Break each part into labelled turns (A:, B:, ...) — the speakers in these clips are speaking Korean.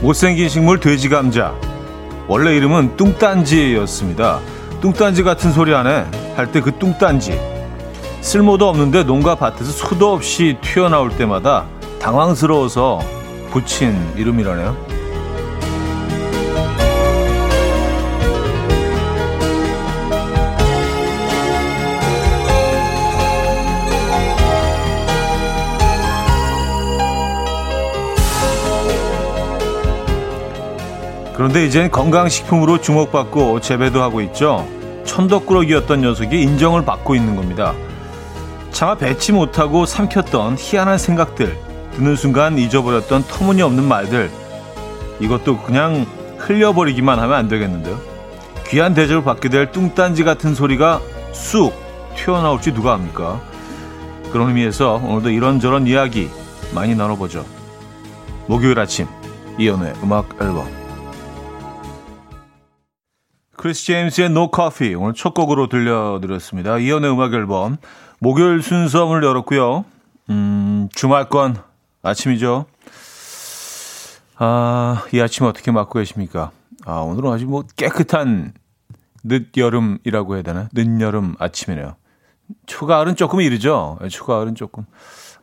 A: 못생긴 식물 돼지감자. 원래 이름은 뚱딴지였습니다. 뚱딴지 같은 소리 안에 할 때 그 뚱딴지. 쓸모도 없는데 농가 밭에서 수도 없이 튀어나올 때마다 당황스러워서 붙인 이름이라네요. 그런데 이젠 건강식품으로 주목받고 재배도 하고 있죠. 천덕꾸러기였던 녀석이 인정을 받고 있는 겁니다. 차마 배치 못하고 삼켰던 희한한 생각들, 듣는 순간 잊어버렸던 터무니없는 말들, 이것도 그냥 흘려버리기만 하면 안 되겠는데요. 귀한 대접을 받게 될 뚱딴지 같은 소리가 쑥 튀어나올지 누가 압니까? 그런 의미에서 오늘도 이런저런 이야기 많이 나눠보죠. 목요일 아침 이연우의 음악 앨범 크리스 제임스의 No Coffee 오늘 첫 곡으로 들려드렸습니다. 이연의 음악 앨범 목요일 순서 문을 열었고요. 음, 주말권 아침이죠. 아, 이 아침 어떻게 맞고 계십니까? 아, 오늘은 아주 뭐 깨끗한 늦여름이라고 해야 되나? 늦여름 아침이네요. 초가을은 조금 이르죠? 초가을은 조금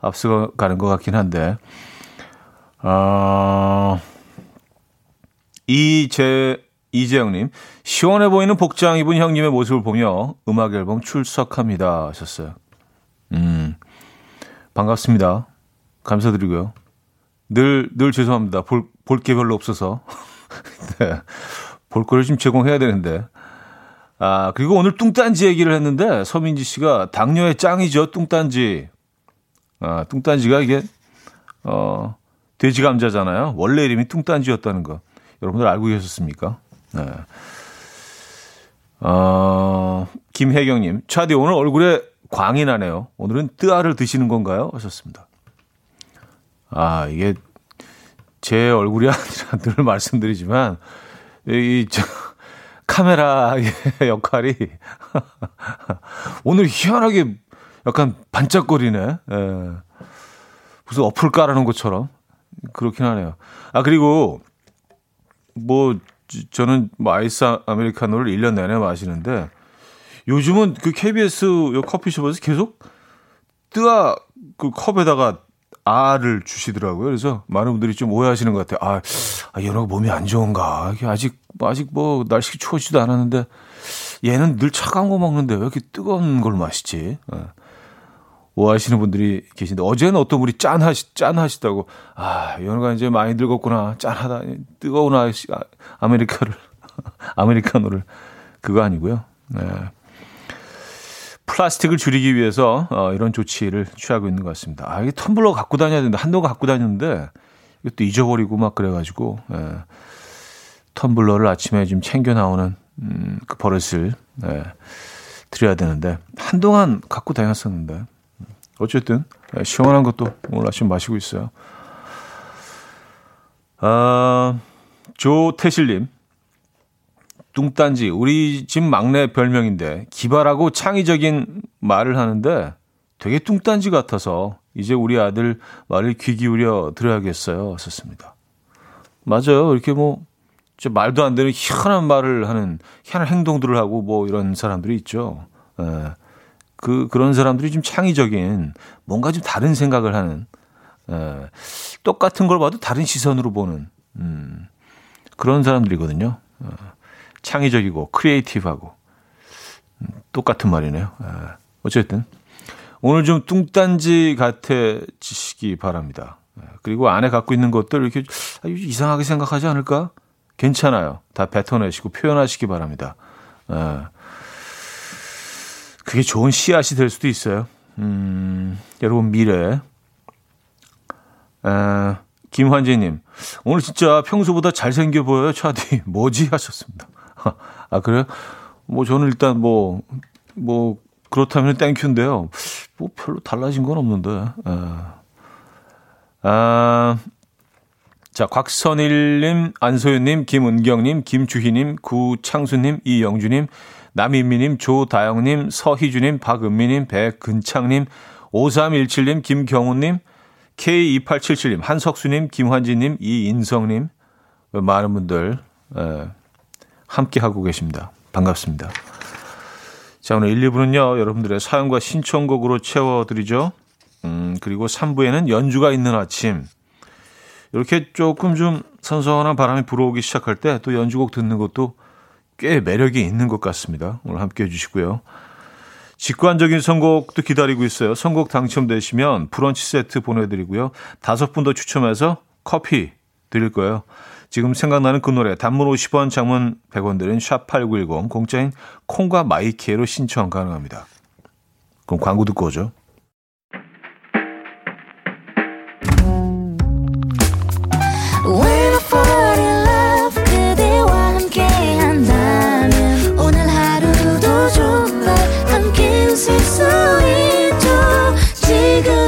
A: 앞서가는 것 같긴 한데. 아, 이제 이재영님, 시원해 보이는 복장 입은 형님의 모습을 보며 음악 앨범 출석합니다. 하셨어요. 음, 반갑습니다. 감사드리고요. 늘, 늘 죄송합니다. 볼, 볼 게 별로 없어서. 네. 볼 거를 좀 제공해야 되는데. 아, 그리고 오늘 뚱딴지 얘기를 했는데, 서민지 씨가 당뇨의 짱이죠, 뚱딴지. 아, 뚱딴지가 이게, 어, 돼지 감자잖아요. 원래 이름이 뚱딴지였다는 거. 여러분들 알고 계셨습니까? 네. 어, 김혜경님, 차디 오늘 얼굴에 광이 나네요. 오늘은 뜨아를 드시는 건가요? 하셨습니다. 아, 이게 제 얼굴이 아니라 늘 말씀드리지만, 이, 저, 카메라의 역할이 오늘 희한하게 약간 반짝거리네. 예. 무슨 어플 깔아놓은 것처럼. 그렇긴 하네요. 아, 그리고 뭐 저는 뭐 아이스 아메리카노를 1년 내내 마시는데 요즘은 그 KBS 요 커피숍에서 계속 뜨아 그 컵에다가 아를 주시더라고요. 그래서 많은 분들이 좀 오해하시는 것 같아요. 아, 아 얘가 몸이 안 좋은가? 아직 아직 뭐 날씨 추워지도 않았는데 얘는 늘 차가운 거 먹는데 왜 이렇게 뜨거운 걸 마시지? 네. 오하시는 분들이 계신데 어제는 어떤 분이 짠하시 짠하시다고 아 연우가 이제 많이 늙었구나 짠하다 뜨거운 아, 아메리카를 아메리카노를 그거 아니고요. 네. 플라스틱을 줄이기 위해서 어, 이런 조치를 취하고 있는 것 같습니다. 아 이게 텀블러 갖고 다녀야 되는데 한동안 갖고 다녔는데 이것도 잊어버리고 막 그래가지고 예. 텀블러를 아침에 좀 챙겨 나오는 음, 그 버릇을 예, 드려야 되는데 한동안 갖고 다녔었는데 어쨌든 네, 시원한 것도 오늘 아침 마시고 있어요. 아, 조태실님. 뚱딴지 우리 집 막내 별명인데 기발하고 창의적인 말을 하는데 되게 뚱딴지 같아서 이제 우리 아들 말을 귀 기울여 들어야겠어요. 썼습니다. 맞아요. 이렇게 뭐 말도 안 되는 희한한 말을 하는 희한한 행동들을 하고 뭐 이런 사람들이 있죠. 예. 그 그런 사람들이 좀 창의적인 뭔가 좀 다른 생각을 하는 에, 똑같은 걸 봐도 다른 시선으로 보는 음, 그런 사람들이거든요. 어, 창의적이고 크리에이티브하고 음, 똑같은 말이네요. 에, 어쨌든 오늘 좀 뚱딴지 같아지시기 바랍니다. 에, 그리고 안에 갖고 있는 것들 이렇게 아, 이상하게 생각하지 않을까? 괜찮아요. 다 뱉어내시고 표현하시기 바랍니다. 에, 그게 좋은 씨앗이 될 수도 있어요. 음, 여러분 미래. 아, 김환재님, 오늘 진짜 평소보다 잘생겨 보여요, 차디. 뭐지? 하셨습니다. 아, 그래요? 뭐, 저는 일단 뭐, 뭐, 그렇다면 땡큐인데요. 뭐, 별로 달라진 건 없는데. 아, 아 자, 곽선일님, 안소연님, 김은경님, 김주희님, 구창수님, 이영주님, 남인미님, 조다영님, 서희주님, 박은미님, 백근창님, 5317님, 김경훈님, K2877님, 한석수님, 김환진님, 이인성님, 많은 분들 에, 함께 하고 계십니다. 반갑습니다. 자, 오늘 1, 2부는요, 여러분들의 사연과 신청곡으로 채워드리죠. 음, 그리고 3부에는 연주가 있는 아침. 이렇게 조금 좀 선선한 바람이 불어오기 시작할 때 또 연주곡 듣는 것도 꽤 매력이 있는 것 같습니다. 오늘 함께 해주시고요. 직관적인 선곡도 기다리고 있어요. 선곡 당첨되시면 브런치 세트 보내드리고요. 다섯 분 더 추첨해서 커피 드릴 거예요. 지금 생각나는 그 노래 단문 50원 장문 100원 들은 샵8910 공짜인 콩과 마이키에로 신청 가능합니다. 그럼 광고 듣고 오죠.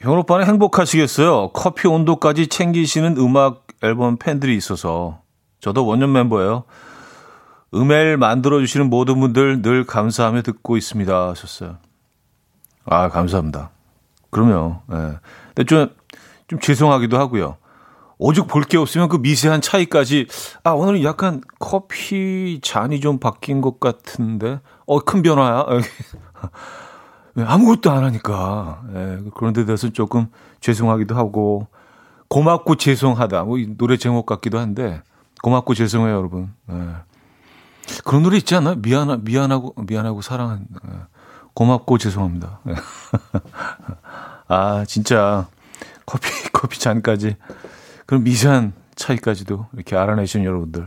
A: 형 오빠는 행복하시겠어요. 커피 온도까지 챙기시는 음악 앨범 팬들이 있어서 저도 원년 멤버예요. 음엘 만들어주시는 모든 분들 늘 감사하며 듣고 있습니다. 하셨어요. 아, 감사합니다. 그럼요. 예. 네. 근데 좀, 좀 죄송하기도 하고요. 오죽 볼 게 없으면 그 미세한 차이까지 아 오늘은 약간 커피 잔이 좀 바뀐 것 같은데 어 큰 변화야 아무것도 안 하니까 예, 그런 데 대해서 조금 죄송하기도 하고 고맙고 죄송하다 뭐 노래 제목 같기도 한데 고맙고 죄송해요 여러분 예. 그런 노래 있지 않나요 미안하 미안하고 미안하고 사랑한 예. 고맙고 죄송합니다 예. 아 진짜 커피, 커피 잔까지. 그런 미세한 차이까지도 이렇게 알아내신 여러분들.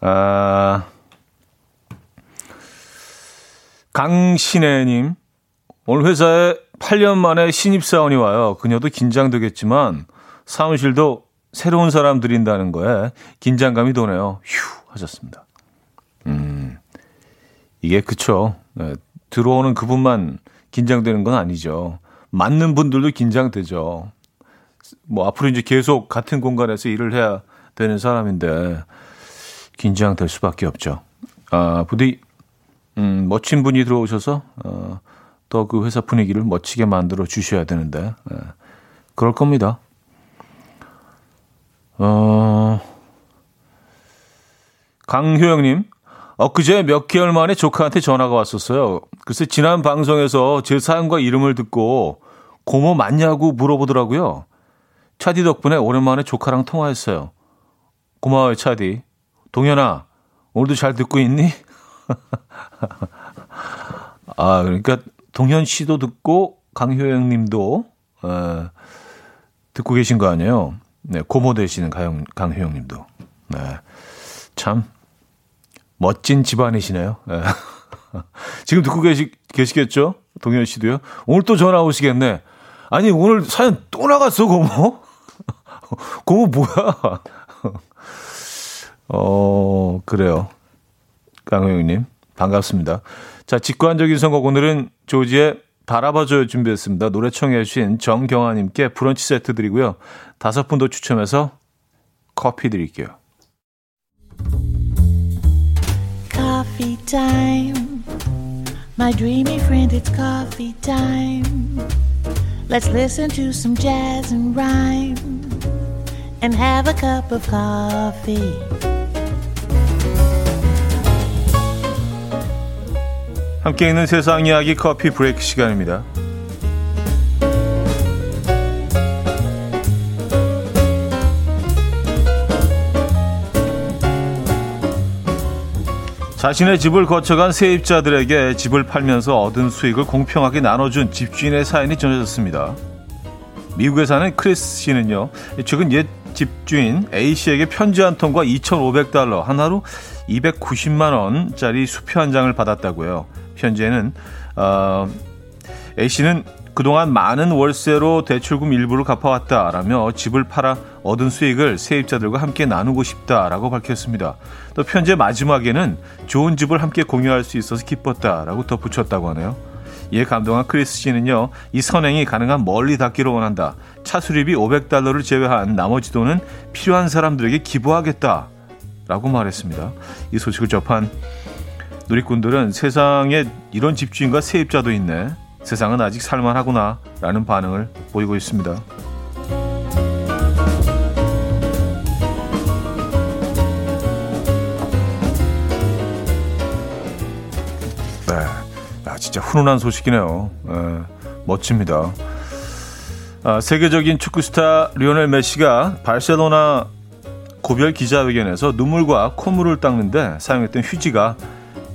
A: 아, 강신혜님, 오늘 회사에 8년 만에 신입사원이 와요. 그녀도 긴장되겠지만 사무실도 새로운 사람 들인다는 거에 긴장감이 도네요. 휴 하셨습니다. 음, 이게 그쵸. 네, 들어오는 그분만 긴장되는 건 아니죠. 맞는 분들도 긴장되죠. 뭐 앞으로 이제 계속 같은 공간에서 일을 해야 되는 사람인데 긴장될 수밖에 없죠. 아, 부디 음, 멋진 분이 들어오셔서 어, 더그 회사 분위기를 멋지게 만들어 주셔야 되는데 예, 그럴 겁니다. 어, 강효영님, 엊그제 몇 개월 만에 조카한테 전화가 왔었어요. 글쎄 지난 방송에서 제 사연과 이름을 듣고 고모 맞냐고 물어보더라고요. 차디 덕분에 오랜만에 조카랑 통화했어요. 고마워요, 차디. 동현아, 오늘도 잘 듣고 있니? 아, 그러니까 동현 씨도 듣고 강효영 님도 어, 듣고 계신 거 아니에요? 네, 고모 되시는 강효영, 강효영 님도. 네. 참 멋진 집안이시네요. 네. 지금 듣고 계시, 계시겠죠? 동현 씨도요? 오늘 또 전화 오시겠네. 아니, 오늘 사연 또 나갔어, 고모? 고모 뭐야? 어, 그래요. 강호영님, 반갑습니다. 자, 직관적인 선곡 오늘은 조지의 바라봐줘요 준비했습니다. 노래 청해주신 정경아님께 브런치 세트 드리고요. 다섯 분 더 추첨해서 커피 드릴게요. Coffee time. My dreamy friend, it's coffee time. Let's listen to some jazz and rhyme and have a cup of coffee. 함께 있는 세상 이야기 커피 브레이크 시간입니다. 자신의 집을 거쳐간 세입자들에게 집을 팔면서 얻은 수익을 공평하게 나눠준 집주인의 사연이 전해졌습니다. 미국에 사는 크리스 씨는요, 최근 옛 집주인 A 씨에게 편지 한 통과 2,500달러, 하나로 290만 원짜리 수표 한 장을 받았다고요. 편지에는 어, A 씨는 그동안 많은 월세로 대출금 일부를 갚아왔다라며 집을 팔아 얻은 수익을 세입자들과 함께 나누고 싶다라고 밝혔습니다. 또 편지 마지막에는 좋은 집을 함께 공유할 수 있어서 기뻤다라고 덧붙였다고 하네요. 이에 감동한 크리스 씨는요, 이 선행이 가능한 멀리 닿기를 원한다. 차 수리비 500달러를 제외한 나머지 돈은 필요한 사람들에게 기부하겠다. 라고 말했습니다. 이 소식을 접한 누리꾼들은 세상에 이런 집주인과 세입자도 있네. 세상은 아직 살만하구나 라는 반응을 보이고 있습니다. 네, 아, 진짜 훈훈한 소식이네요. 네, 멋집니다. 아, 세계적인 축구 스타 리오넬 메시가 바르셀로나 고별 기자회견에서 눈물과 콧물을 닦는데 사용했던 휴지가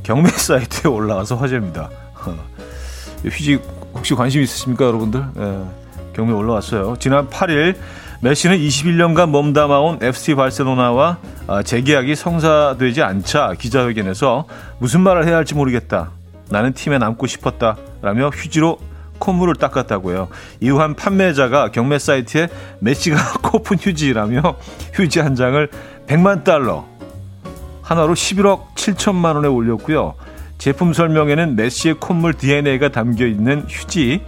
A: 경매 사이트에 올라와서 화제입니다. 휴지 혹시 관심 있으십니까, 여러분들? 예, 경매 올라왔어요. 지난 8일 메시는 21년간 몸담아온 FC 바르셀로나와 아, 재계약이 성사되지 않자 기자회견에서 무슨 말을 해야 할지 모르겠다. 나는 팀에 남고 싶었다. 라며 휴지로 콧물을 닦았다고요. 이후 한 판매자가 경매 사이트에 메시가 코푼 휴지라며 휴지 한 장을 100만 달러, 하나로 11억 7천만 원에 올렸고요. 제품 설명에는 메시의 콧물 DNA가 담겨 있는 휴지,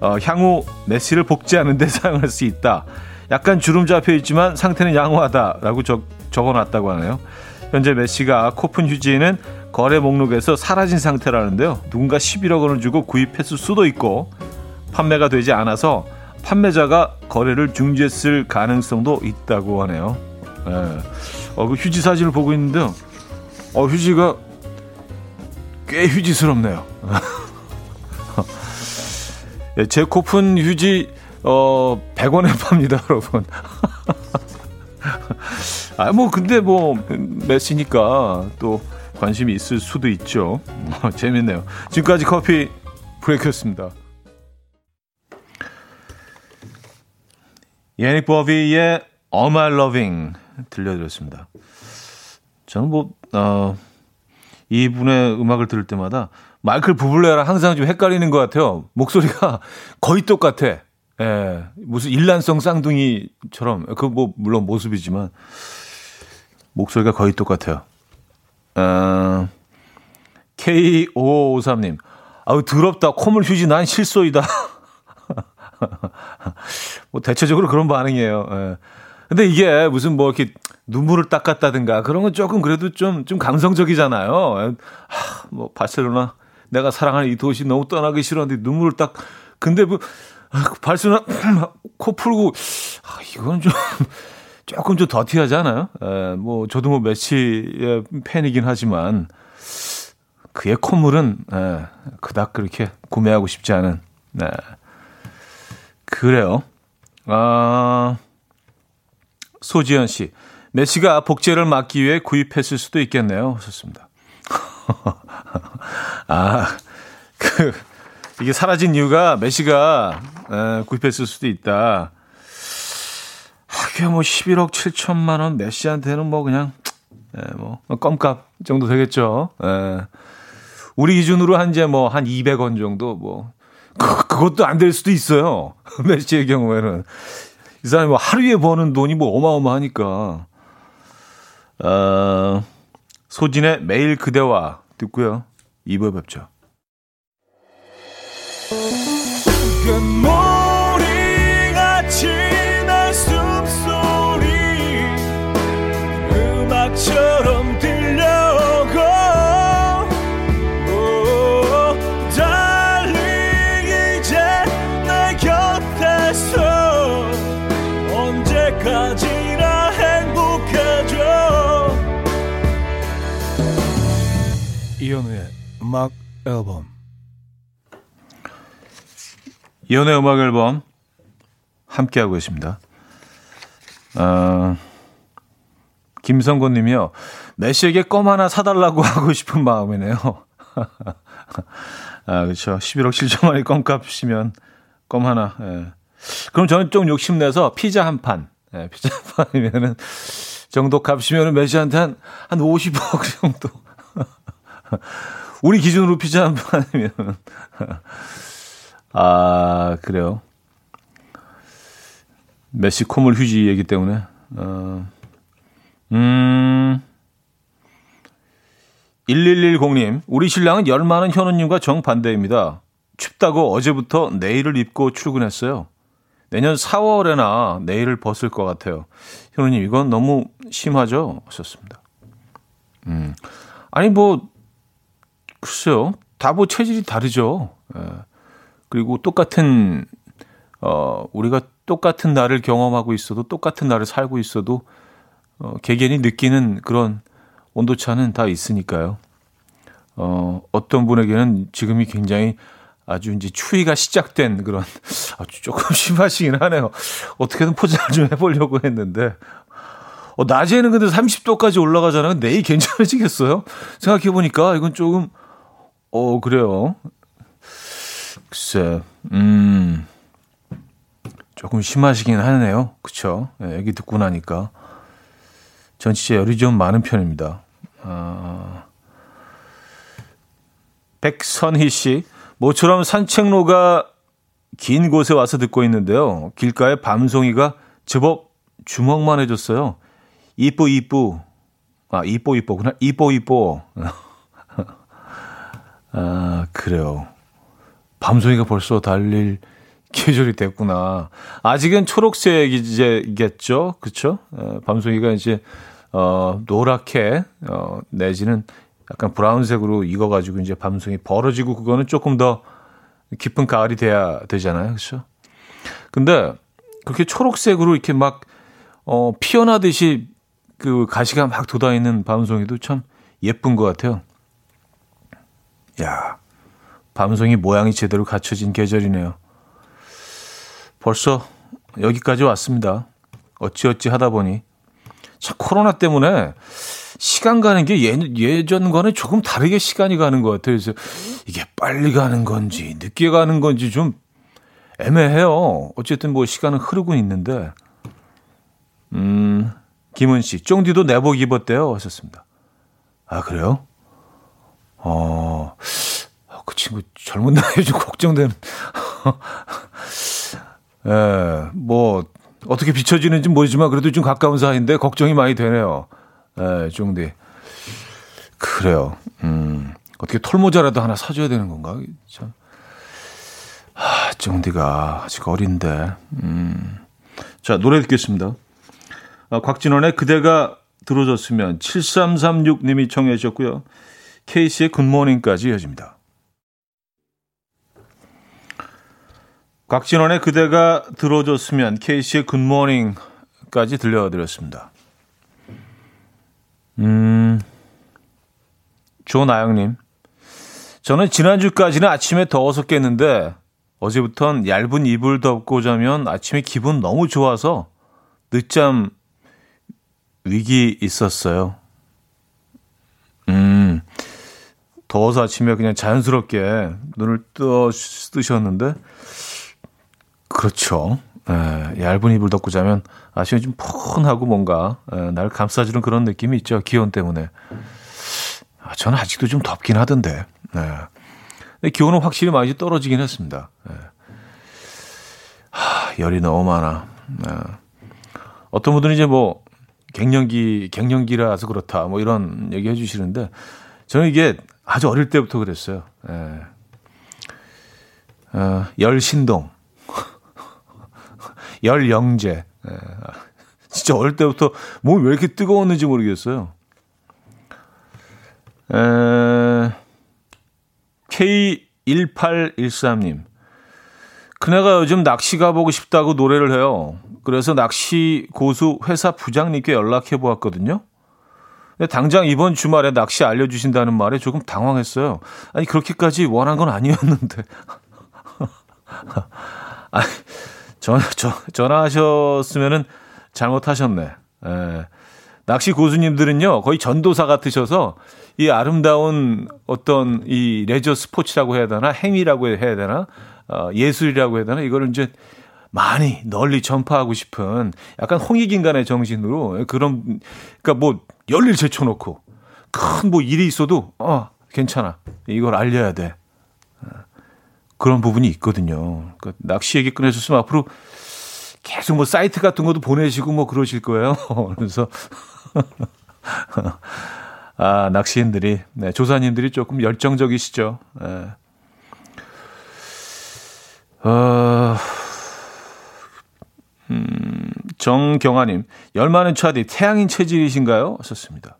A: 어, 향후 메시를 복제하는 데 사용할 수 있다. 약간 주름 잡혀 있지만 상태는 양호하다라고 적, 적어놨다고 하네요. 현재 메시가 코푼 휴지는 거래 목록에서 사라진 상태라는데요. 누군가 11억 원을 주고 구입했을 수도 있고 판매가 되지 않아서 판매자가 거래를 중지했을 가능성도 있다고 하네요. 예. 어, 그 휴지 사진을 보고 있는데, 어, 휴지가 꽤 휴지스럽네요. 예, 제 코푼 휴지 어 100원에 팝니다, 여러분. 아, 뭐 근데 뭐 메시니까 또 관심이 있을 수도 있죠. 재밌네요. 지금까지 커피 브레이크였습니다. 예닉 버비의 All My Loving 들려드렸습니다. 저는 뭐 어, 이분의 음악을 들을 때마다 마이클 부블레랑 항상 좀 헷갈리는 것 같아요. 목소리가 거의 똑같아. 예, 무슨 일란성 쌍둥이처럼 그 뭐 물론 모습이지만 목소리가 거의 똑같아요. 어, K5553님, 아우 더럽다. 콧물 휴지 난 실소이다. 뭐 대체적으로 그런 반응이에요. 예. 근데 이게 무슨 뭐 이렇게 눈물을 닦았다든가 그런 건 조금 그래도 좀, 좀 감성적이잖아요. 하, 뭐, 바르셀로나, 내가 사랑하는 이 도시 너무 떠나기 싫었는데 눈물을 딱, 근데 뭐, 아, 바르셀로나 코 풀고, 아, 이건 좀, 조금 좀 더티하지 않아요? 에, 뭐, 저도 뭐 메시의 팬이긴 하지만, 그의 콧물은, 에, 그닥 그렇게 구매하고 싶지 않은, 네. 그래요. 아, 소지현 씨. 메시가 복제를 막기 위해 구입했을 수도 있겠네요. 하셨습니다. 아, 그, 이게 사라진 이유가 메시가 에, 구입했을 수도 있다. 하게 뭐 11억 7천만 원 메시한테는 뭐 그냥 에, 뭐 껌값 정도 되겠죠. 에. 우리 기준으로 한 이제 뭐 한 200원 정도 뭐 그, 그것도 안 될 수도 있어요. 메시의 경우에는 이 사람이 뭐 하루에 버는 돈이 뭐 어마어마하니까. 어, 소진의 매일 그대와 듣고요. 2부에 뵙죠. 이현우의 음악 앨범 이현우의 음악 앨범 함께하고 계십니다. 어, 김성곤 님이요. 메시에게 껌 하나 사달라고 하고 싶은 마음이네요. 아, 그렇죠. 11억 7천만이 껌값이면 껌 하나. 예. 그럼 저는 좀 욕심내서 피자 한 판. 예, 피자 한 판이면은 정도 값이면은 메시한테 한, 한 50억 정도. 우리 기준으로 피자 한 판이면 아, 그래요. 메시 콧물 휴지이기 때문에. 어, 음, 1110님, 우리 신랑은 열 많은 현우님과 정반대입니다. 춥다고 어제부터 내일을 입고 출근했어요. 내년 4월에나 내일을 벗을 것 같아요. 현우님, 이건 너무 심하죠? 하셨습니다. 음, 아니, 뭐, 글쎄요. 다 뭐 체질이 다르죠. 예. 그리고 똑같은, 어, 우리가 똑같은 날을 경험하고 있어도 똑같은 날을 살고 있어도 어, 개개인이 느끼는 그런 온도 차는 다 있으니까요. 어, 어떤 분에게는 지금이 굉장히 아주 이제 추위가 시작된 그런 아주 조금 심하시긴 하네요. 어떻게든 포장을 좀 해보려고 했는데 어, 낮에는 근데 30도까지 올라가잖아요. 내일 괜찮아지겠어요? 생각해보니까 이건 조금, 어, 그래요. 글쎄, 음, 조금 심하시긴 하네요. 그쵸? 네, 얘기 듣고 나니까. 전 진짜 열이 좀 많은 편입니다. 아, 백선희 씨, 모처럼 산책로가 긴 곳에 와서 듣고 있는데요. 길가에 밤송이가 제법 주먹만 해줬어요. 이뻐 이뻐. 아 이뻐 이뻐구나. 이뻐 이뻐. 아 그래요. 밤송이가 벌써 달릴 계절이 됐구나. 아직은 초록색이겠죠, 그렇죠? 밤송이가 이제 어 노랗게 어 내지는 약간 브라운색으로 익어가지고 이제 밤송이 벌어지고 그거는 조금 더 깊은 가을이 돼야 되잖아요, 그렇죠? 근데 그렇게 초록색으로 이렇게 막 어, 피어나듯이 그 가시가 막 돋아있는 밤송이도 참 예쁜 것 같아요. 야, 밤송이 모양이 제대로 갖춰진 계절이네요. 벌써 여기까지 왔습니다. 어찌어찌 하다 보니. 참, 코로나 때문에 시간 가는 게 예, 예전과는 조금 다르게 시간이 가는 것 같아요. 그래서 이게 빨리 가는 건지, 늦게 가는 건지 좀 애매해요. 어쨌든 뭐 시간은 흐르고 있는데. 음, 김은 씨, 쫑디도 내복 입었대요. 하셨습니다. 아, 그래요? 어, 그 친구 젊은 나이에 좀 걱정되는. 예, 뭐, 어떻게 비춰지는지 모르지만 그래도 좀 가까운 사이인데 걱정이 많이 되네요. 예, 쫑디. 그래요. 음, 어떻게 털모자라도 하나 사줘야 되는 건가? 참. 아, 쫑디가 아직 어린데. 음. 자, 노래 듣겠습니다. 아, 곽진원의 그대가 들어줬으면 7336님이 청해 주셨고요. 케이스의 굿모닝까지 이어집니다. 곽진원의 그대가 들어줬으면 케이시의 굿모닝까지 들려드렸습니다. 음, 조나영님. 저는 지난주까지는 아침에 더워서 깼는데 어제부턴 얇은 이불 덮고 자면 아침에 기분 너무 좋아서 늦잠 위기 있었어요. 음, 더워서 아침에 그냥 자연스럽게 눈을 떠 뜨셨는데 그렇죠. 예, 얇은 이불 덮고 자면 아침에 좀 푸근하고 뭔가 예, 날 감싸주는 그런 느낌이 있죠. 기온 때문에. 아, 저는 아직도 좀 덥긴 하던데. 예. 근데 기온은 확실히 많이 떨어지긴 했습니다. 예. 하, 열이 너무 많아. 예. 어떤 분들은 이제 뭐 갱년기 갱년기라서 그렇다 뭐 이런 얘기 해주시는데 저는 이게 아주 어릴 때부터 그랬어요. 예. 어, 열 신동. 열영재. 예. 진짜 어릴 때부터 몸이 왜 이렇게 뜨거웠는지 모르겠어요. 에, K1813님. 그네가 요즘 낚시 가보고 싶다고 노래를 해요. 그래서 낚시 고수 회사 부장님께 연락해 보았거든요. 당장 이번 주말에 낚시 알려주신다는 말에 조금 당황했어요. 아니, 그렇게까지 원한 건 아니었는데. 아니, 전, 전, 전화하셨으면은 잘못하셨네. 에. 예. 낚시 고수님들은요, 거의 전도사 같으셔서 이 아름다운 어떤 이 레저 스포츠라고 해야 되나, 행위라고 해야 되나, 어, 예술이라고 해야 되나, 이거를 이제 많이 널리 전파하고 싶은 약간 홍익인간의 정신으로 그런, 그러니까 뭐 열일 제쳐놓고 큰 뭐 일이 있어도, 어, 괜찮아. 이걸 알려야 돼. 그런 부분이 있거든요. 그러니까 낚시 얘기 꺼내줬으면 앞으로 계속 뭐 사이트 같은 것도 보내시고 뭐 그러실 거예요. 그래서 아 낚시인들이 네, 조사님들이 조금 열정적이시죠. 네. 어, 음, 정경아님, 열많은 차디, 태양인 체질이신가요? 하셨습니다.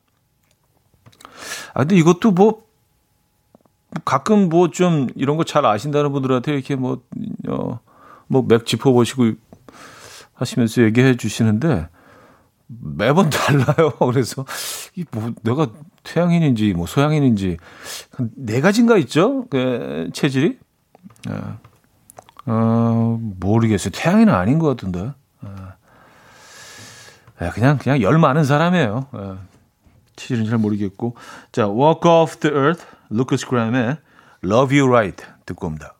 A: 아, 근데 이것도 뭐, 가끔 뭐 좀 이런 거 잘 아신다는 분들한테 이렇게 뭐, 어, 뭐 맥 짚어보시고 하시면서 얘기해 주시는데 매번 달라요. 그래서 이 뭐 내가 태양인인지 뭐 소양인인지 네 가지인가 있죠? 그 체질이. 어, 어 모르겠어요. 태양인은 아닌 것 같은데. 어. 그냥 그냥 열 많은 사람이에요. 어, 체질은 잘 모르겠고. 자, Walk Off the Earth, 루커스 그램의 Love You Right 듣고 옵니다.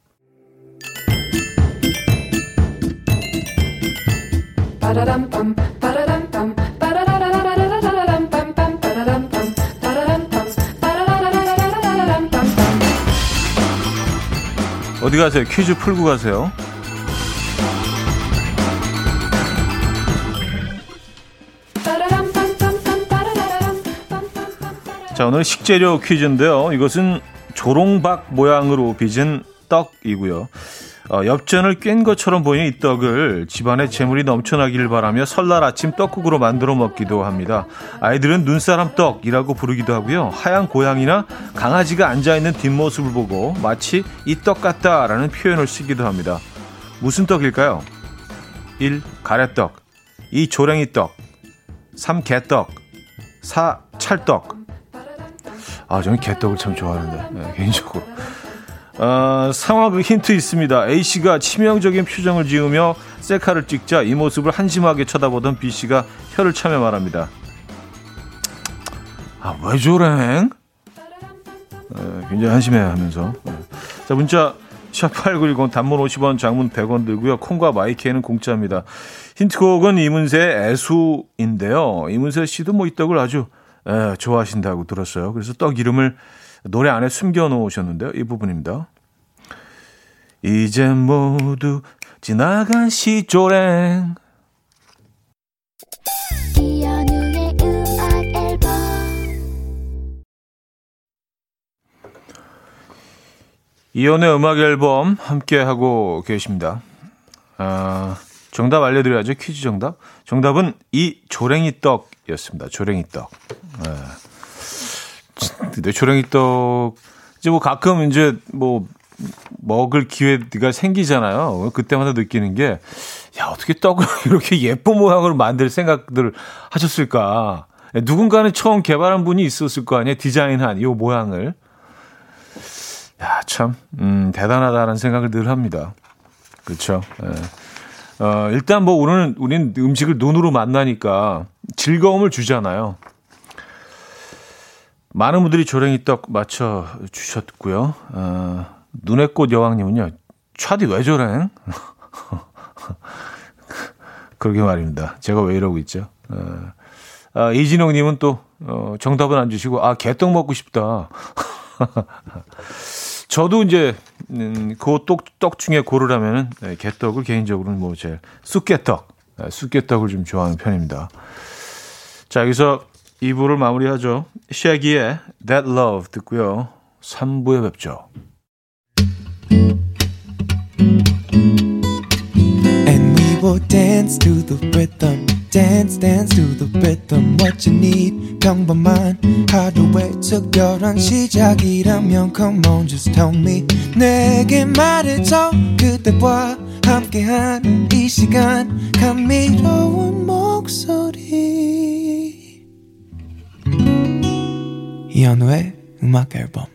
A: 어디 가세요? 퀴즈 풀고 가세요. 자, 오늘 식재료 퀴즈인데요. 이것은 조롱박 모양으로 빚은 떡이고요. 어, 엽전을 깬 것처럼 보이는 이 떡을 집안에 재물이 넘쳐나기를 바라며 설날 아침 떡국으로 만들어 먹기도 합니다. 아이들은 눈사람 떡이라고 부르기도 하고요. 하얀 고양이나 강아지가 앉아있는 뒷모습을 보고 마치 이 떡 같다라는 표현을 쓰기도 합니다. 무슨 떡일까요? 1. 가래떡 2. 조랭이 떡 3. 개떡 4. 찰떡 아, 저는 개떡을 참 좋아하는데, 네, 개인적으로. 어, 상황 그 힌트 있습니다. A씨가 치명적인 표정을 지으며 셀카를 찍자 이 모습을 한심하게 쳐다보던 B씨가 혀를 차며 말합니다. 아, 왜 저래? 네, 굉장히 한심해 하면서. 네. 자, 문자 샵8910 단문 50원, 장문 100원 들고요. 콩과 마이케이는 공짜입니다. 힌트곡은 이문세의 애수인데요. 이문세 씨도 뭐 이 떡을 아주 에, 좋아하신다고 들었어요. 그래서 떡 이름을 노래 안에 숨겨 놓으셨는데요. 이 부분입니다. 이제 모두 지나간 시조랭 이연의 음악 앨범 함께 하고 계십니다. 아, 정답 알려드려야죠. 퀴즈 정답. 정답은 이 조랭이 떡이었습니다. 조랭이 떡. 네. 뇌초랭이 떡 이제 뭐 가끔 이제 뭐 먹을 기회가 생기잖아요. 그때마다 느끼는 게, 야, 어떻게 떡을 이렇게 예쁜 모양으로 만들 생각들을 하셨을까. 누군가는 처음 개발한 분이 있었을 거 아니에요. 디자인한 이 모양을. 야, 참, 음, 대단하다는 생각을 늘 합니다. 그렇죠. 예. 어, 일단 뭐 오늘 우리는 음식을 눈으로 만나니까 즐거움을 주잖아요. 많은 분들이 조랭이 떡 맞춰 주셨고요. 어, 눈의 꽃 여왕님은요. 차디 왜 조랭? 그러게 말입니다. 제가 왜 이러고 있죠? 어, 아, 이진홍님은 또 어, 정답은 안 주시고 아 개떡 먹고 싶다. 저도 이제 음, 그떡 떡 중에 고르라면은 네, 개떡을 개인적으로는 뭐 제일 쑥개떡, 네, 쑥개떡을 좀 좋아하는 편입니다. 자 여기서 2부를 마무리하죠. 샤기의 That Love 듣고요. 3부에 뵙죠. And we will dance to the rhythm. Dance dance to the rhythm what you need 평범한 하루의 특별한 시작이라면 come on just tell me 내게 말해줘 그대와 함께한 이 시간 감미로운 목소리 이현우의 음악 앨범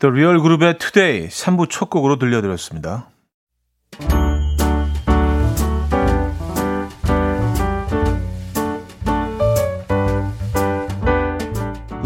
A: The Real 그룹의 Today 3부 첫 곡으로 들려드렸습니다.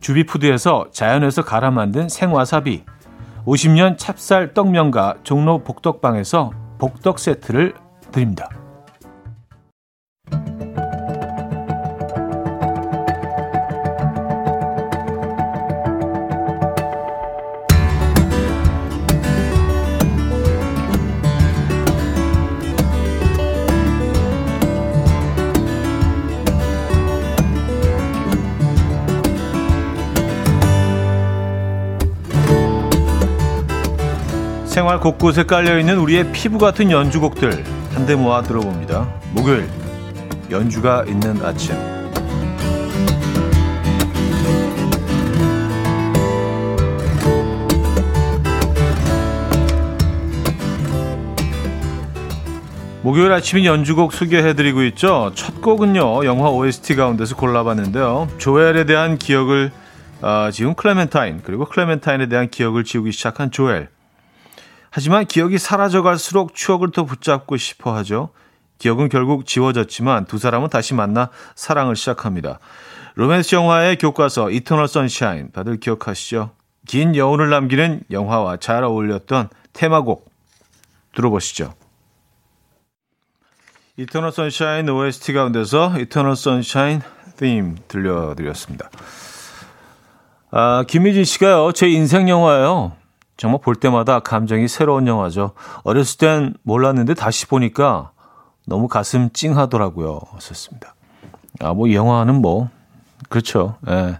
A: 주비푸드에서 자연에서 갈아 만든 생와사비 50년 찹쌀 떡면과 종로 복덕방에서 복덕 세트를 드립니다. 생활 곳곳에 깔려있는 우리의 피부 같은 연주곡들 한데 모아 들어봅니다. 목요일 연주가 있는 아침 목요일 아침인 연주곡 소개해드리고 있죠. 첫 곡은요. 영화 OST 가운데서 골라봤는데요. 조엘에 대한 기억을 어, 지금 클레멘타인 그리고 클레멘타인에 대한 기억을 지우기 시작한 조엘 하지만 기억이 사라져 갈수록 추억을 더 붙잡고 싶어 하죠. 기억은 결국 지워졌지만 두 사람은 다시 만나 사랑을 시작합니다. 로맨스 영화의 교과서 이터널 선샤인 다들 기억하시죠? 긴 여운을 남기는 영화와 잘 어울렸던 테마곡 들어보시죠. 이터널 선샤인 OST 가운데서 이터널 선샤인 theme 들려드렸습니다. 아, 김미진 씨가요, 제 인생 영화예요. 정말 볼 때마다 감정이 새로운 영화죠. 어렸을 땐 몰랐는데 다시 보니까 너무 가슴 찡하더라고요. 썼습니다. 아, 뭐, 영화는 뭐, 그렇죠. 예.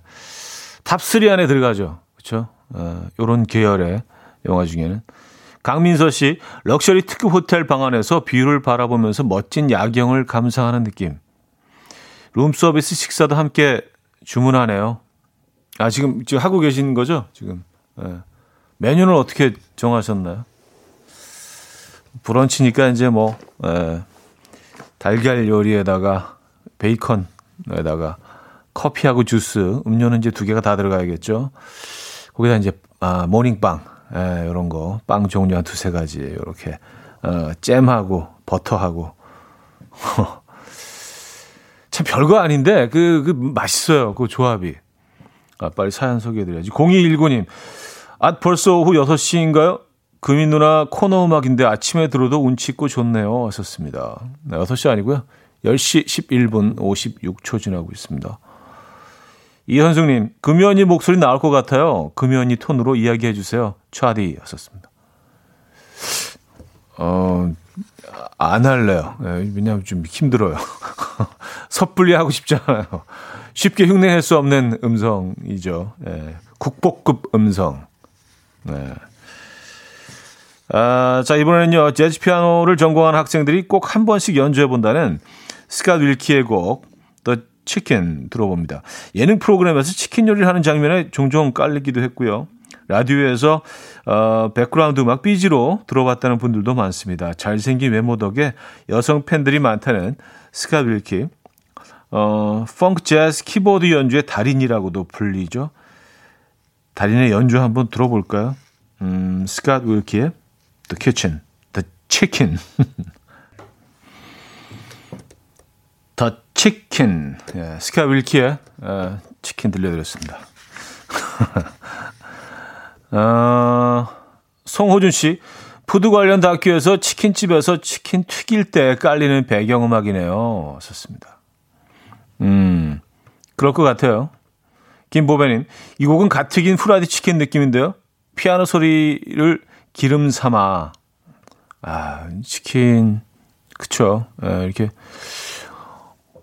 A: 탑3 안에 들어가죠. 그렇죠. 예, 요런 계열의 영화 중에는. 강민서 씨, 럭셔리 특급 호텔 방 안에서 view를 바라보면서 멋진 야경을 감상하는 느낌. 룸 서비스 식사도 함께 주문하네요. 아, 지금, 지금 하고 계신 거죠? 지금. 예. 메뉴는 어떻게 정하셨나요? 브런치니까 이제 뭐 에, 달걀 요리에다가 베이컨에다가 커피하고 주스, 음료는 이제 두 개가 다 들어가야겠죠. 거기다 이제 아, 모닝빵 에, 이런 거, 빵 종류 한 두세 가지 이렇게 어, 잼하고 버터하고 참 별거 아닌데 그, 그 맛있어요. 그 조합이. 아, 빨리 사연 소개해드려야지. 0219님. 아, 벌써 오후 6시인가요? 금인 누나 코너 음악인데 아침에 들어도 운치 있고 좋네요. 하셨습니다. 네, 6시 아니고요. 10시 11분 56초 지나고 있습니다. 이현숙님, 금연이 목소리 나올 것 같아요. 금연이 톤으로 이야기해 주세요. 차디 하셨습니다. 어, 안 할래요. 네, 왜냐하면 좀 힘들어요. 섣불리 하고 싶잖아요. 쉽게 흉내낼 수 없는 음성이죠. 네, 국보급 음성. 네. 아, 자, 이번에는요, 재즈 피아노를 전공한 학생들이 꼭 한 번씩 연주해 본다는 스캇 윌키의 곡, The Chicken 들어봅니다. 예능 프로그램에서 치킨 요리를 하는 장면에 종종 깔리기도 했고요. 라디오에서 어, 백그라운드 음악 BG로 들어봤다는 분들도 많습니다. 잘생긴 외모 덕에 여성 팬들이 많다는 스캇 윌키. 어, 펑크 재즈 키보드 연주의 달인이라고도 불리죠. 달인의 연주 한번 들어볼까요? 음, 스캇 윌키의 The Kitchen, The Chicken. The Chicken. 예, 스캇 윌키의 어, 치킨 들려드렸습니다. 어, 송호준 씨, food 관련 다큐에서 치킨집에서 치킨 튀길 때 깔리는 배경음악이네요. 썼습니다. 음, 그럴 것 같아요. 김보배님, 이 곡은 갓 튀긴 후라이드 치킨 느낌인데요. 피아노 소리를 기름 삼아. 아, 치킨, 그쵸. 예, 이렇게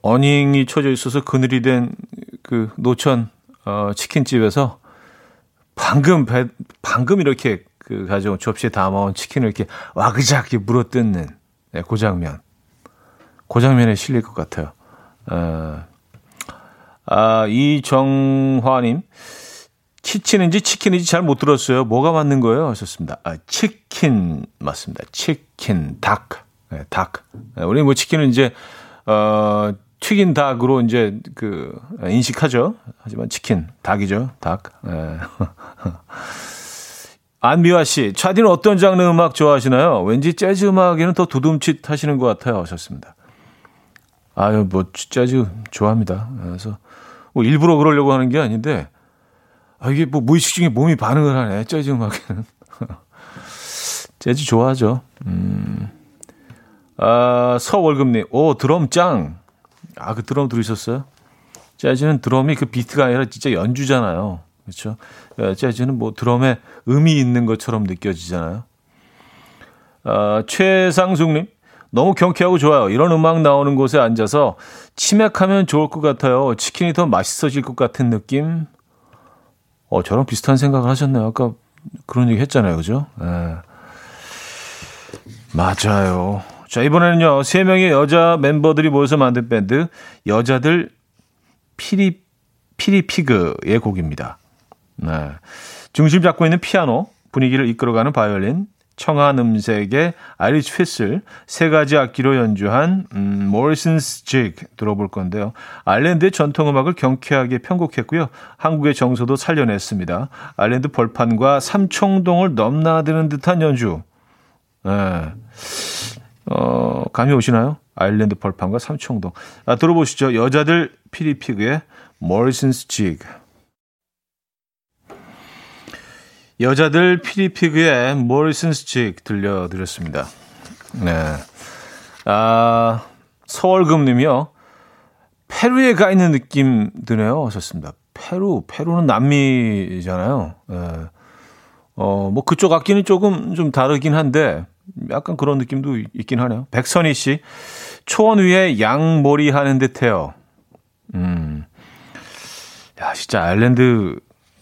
A: awning이 쳐져 있어서 그늘이 된 그 노천 어, 치킨집에서 방금 배, 방금 이렇게 그 가져온 접시에 담아온 치킨을 이렇게 와그작 이렇게 물어 뜯는 네, 그 장면. 그 장면에 실릴 것 같아요. 어, 아, 이정화님. 치킨인지 치킨인지 잘 못 들었어요. 뭐가 맞는 거예요? 하셨습니다. 아, 치킨 맞습니다. 치킨, 닭. 네, 닭. 네, 우리 뭐 치킨은 이제 어 튀긴 닭으로 이제 그 인식하죠. 하지만 치킨, 닭이죠. 닭. 네. 안미화 씨, 차디는 어떤 장르 음악 좋아하시나요? 왠지 재즈 음악에는 더 두둠칫 하시는 것 같아요. 하셨습니다. 아유, 뭐, 재즈 좋아합니다. 그래서, 뭐, 일부러 그러려고 하는 게 아닌데, 아, 이게 뭐, 무의식 중에 몸이 반응을 하네. 재즈 음악에는. 재즈 좋아하죠. 음. 아, 서월급님, 오, 드럼 짱. 아, 그 드럼 들으셨어요? 재즈는 드럼이 그 비트가 아니라 진짜 연주잖아요. 그렇죠? 예, 재즈는 뭐 드럼에 의미 있는 것처럼 느껴지잖아요. 아, 최상숙님, 너무 경쾌하고 좋아요. 이런 음악 나오는 곳에 앉아서 치맥하면 좋을 것 같아요. 치킨이 더 맛있어질 것 같은 느낌. 어, 저랑 비슷한 생각을 하셨네요. 아까 그런 얘기 했잖아요. 그죠? 예. 맞아요. 자, 이번에는요, 세 명의 여자 멤버들이 모여서 만든 밴드, 여자들 피리, 피리피그의 곡입니다. 네. 중심 잡고 있는 피아노, 분위기를 이끌어가는 바이올린, 청한 음색의 아리치 휘슬, 세 가지 악기로 연주한 음, 모리슨스 직 들어볼 건데요. 아일랜드의 전통 음악을 경쾌하게 편곡했고요. 한국의 정서도 살려냈습니다. 아일랜드 벌판과 삼청동을 넘나드는 듯한 연주. 네. 어, 감이 오시나요? 아일랜드 벌판과 삼청동. 아, 들어보시죠. 여자들 피리피그의 모리슨스 직. 여자들 피리피그의 모리슨스 직 들려드렸습니다. 네. 아, 서월금님이요. 페루에 가 있는 느낌 드네요. 하셨습니다. 페루, 페루는 남미잖아요. 네. 어, 뭐 그쪽 악기는 조금 좀 다르긴 한데 약간 그런 느낌도 있긴 하네요. 백선희 씨, 초원 위에 양머리 하는 듯해요. 음, 야 진짜 아일랜드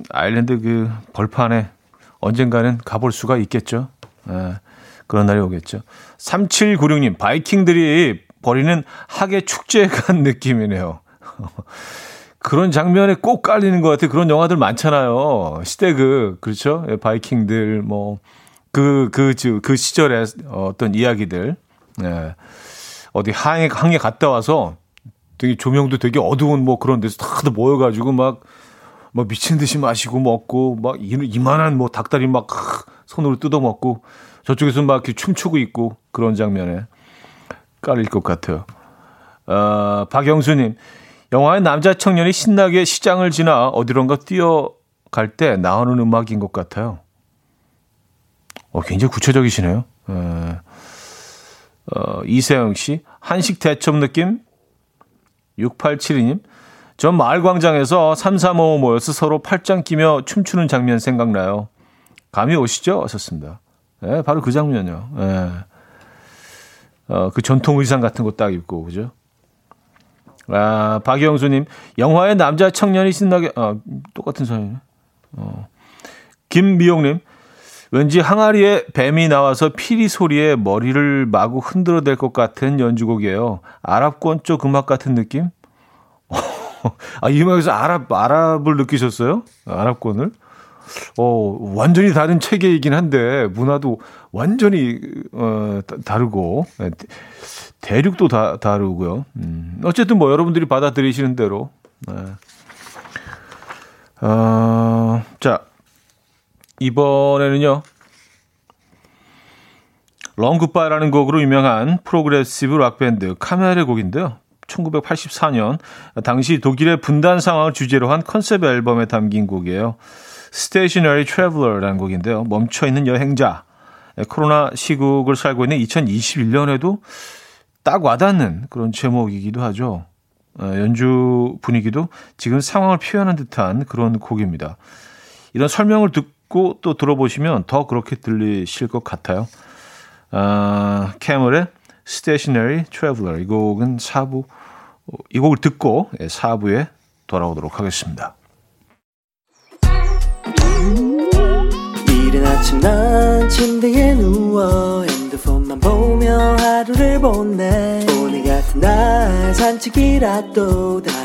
A: 아일랜드 그 벌판에 언젠가는 가볼 수가 있겠죠. 예, 그런 날이 오겠죠. 3796님, 바이킹들이 벌이는 하계 축제에 간 느낌이네요. 그런 장면에 꼭 깔리는 것 같아요. 그런 영화들 많잖아요. 시대그, 그렇죠? 예, 바이킹들, 뭐, 그, 그, 그, 그 시절의 어떤 이야기들. 예. 어디 항해, 항해 갔다 와서 되게 조명도 되게 어두운 뭐 그런 데서 다들 모여가지고 막, 뭐 미친 듯이 마시고 먹고 막 이만한 뭐 닭다리 막 손으로 뜯어 먹고 저쪽에서 막 이렇게 춤추고 있고 그런 장면에 깔릴 것 같아요. 어, 박영수님, 영화의 남자 청년이 신나게 시장을 지나 어디론가 뛰어갈 때 나오는 음악인 것 같아요. 어, 굉장히 구체적이시네요. 어, 어, 이세영 씨, 한식 대첩 느낌? 6872님, 전 마을광장에서 3, 3, 5 모여서 서로 팔짱 끼며 춤추는 장면 생각나요. 감이 오시죠? 하셨습니다. 네, 바로 그 장면이요. 네. 어, 그 전통 의상 같은 거 딱 입고, 그죠? 아, 박영수님, 영화의 남자 청년이 신나게, 아, 똑같은 사연이네. 어. 김미용님, 왠지 항아리에 뱀이 나와서 피리 소리에 머리를 마구 흔들어 댈 것 같은 연주곡이에요. 아랍권 쪽 음악 같은 느낌? 아, 이 음악에서 아랍, 아랍을 느끼셨어요? 아랍권을? 어, 완전히 다른 체계이긴 한데, 문화도 완전히, 어, 다르고, 네, 대륙도 다, 다르고요. 음, 어쨌든 뭐 여러분들이 받아들이시는 대로. 네. 어, 자, 이번에는요. Long Goodbye라는 곡으로 유명한 progressive 락밴드 카멜의 곡인데요. 1984년 당시 독일의 분단 상황을 주제로 한 컨셉 앨범에 담긴 곡이에요. Stationary Traveler라는 곡인데요. 멈춰있는 여행자. 코로나 시국을 살고 있는 2021년에도 딱 와닿는 그런 제목이기도 하죠. 어, 연주 분위기도 지금 상황을 표현한 듯한 그런 곡입니다. 이런 설명을 듣고 또 들어보시면 더 그렇게 들리실 것 같아요. 아, 캐멀의 Stationary Traveler 이 곡은 4부 이 곡을 듣고 4부에 예, 돌아오도록 하겠습니다. 이른 아침 난 침대에 누워 핸드폰만 보며 하루를 보내 오늘 같은 날 산책이라도 다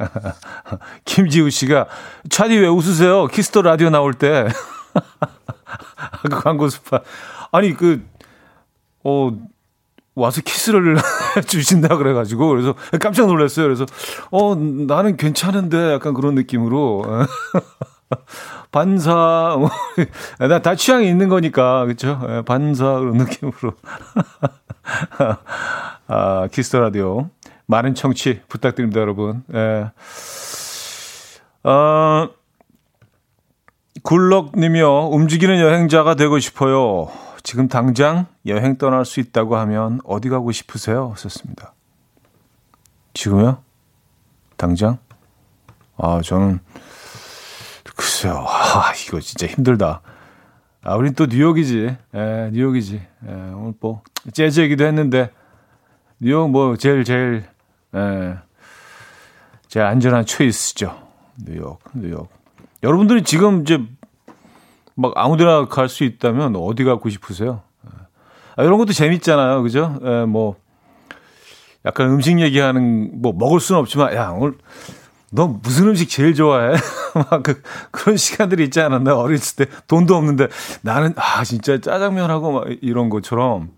A: 김지우 씨가, 차디 왜 웃으세요? Kiss the Radio 나올 때. 그 광고 spot. 아니, 그, 어, 와서 키스를 주신다 그래가지고, 그래서 깜짝 놀랐어요. 그래서, 어, 나는 괜찮은데, 약간 그런 느낌으로. 반사, 뭐, 다 취향이 있는 거니까? 예, 반사, 그런 느낌으로. 아, Kiss the Radio. 많은 청취 부탁드립니다, 여러분. 예. 어, 굴럭님이요. 움직이는 여행자가 되고 싶어요. 지금 당장 여행 떠날 수 있다고 하면 어디 가고 싶으세요? 썼습니다. 지금요? 당장? 아, 저는 글쎄요. 아, 이거 진짜 힘들다. 아, 우린 또 뉴욕이지. 예, 뉴욕이지. 예, 오늘 뭐, 재즈 얘기도 했는데, 뉴욕 뭐, 제일, 제일, 예, 제일 안전한 초이스죠. 뉴욕, 뉴욕. 여러분들이 지금 이제, 막 아무 데나 갈 수 있다면 어디 가고 싶으세요? 아, 이런 것도 재밌잖아요. 그죠? 예, 뭐, 약간 음식 얘기하는, 뭐, 먹을 수는 없지만, 야, 오늘, 너 무슨 음식 제일 좋아해? 막 그, 그런 시간들이 있지 않았나? 어렸을 때 돈도 없는데 나는 아 진짜 짜장면하고 막 이런 것처럼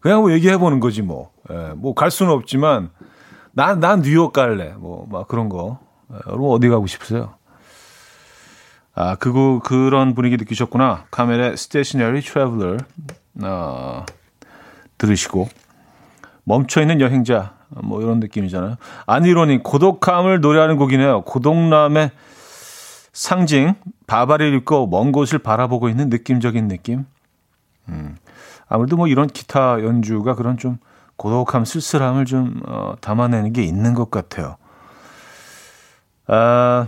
A: 그냥 뭐 얘기해 보는 거지 뭐. 예, 뭐 갈 수는 없지만 난 난 뉴욕 갈래. 뭐 막 그런 거. 예, 여러분 어디 가고 싶으세요? 아, 그거 그런 분위기 느끼셨구나. 카멜의 Stationary 어, 들으시고 멈춰 있는 여행자 뭐 이런 느낌이잖아요. 아니로니 고독함을 노래하는 곡이네요. 고독남의 상징 바바리를 입고 먼 곳을 바라보고 있는 느낌적인 느낌. 음. 아무래도 뭐 이런 기타 연주가 그런 좀 고독함, 쓸쓸함을 좀 어, 담아내는 게 있는 것 같아요. 아,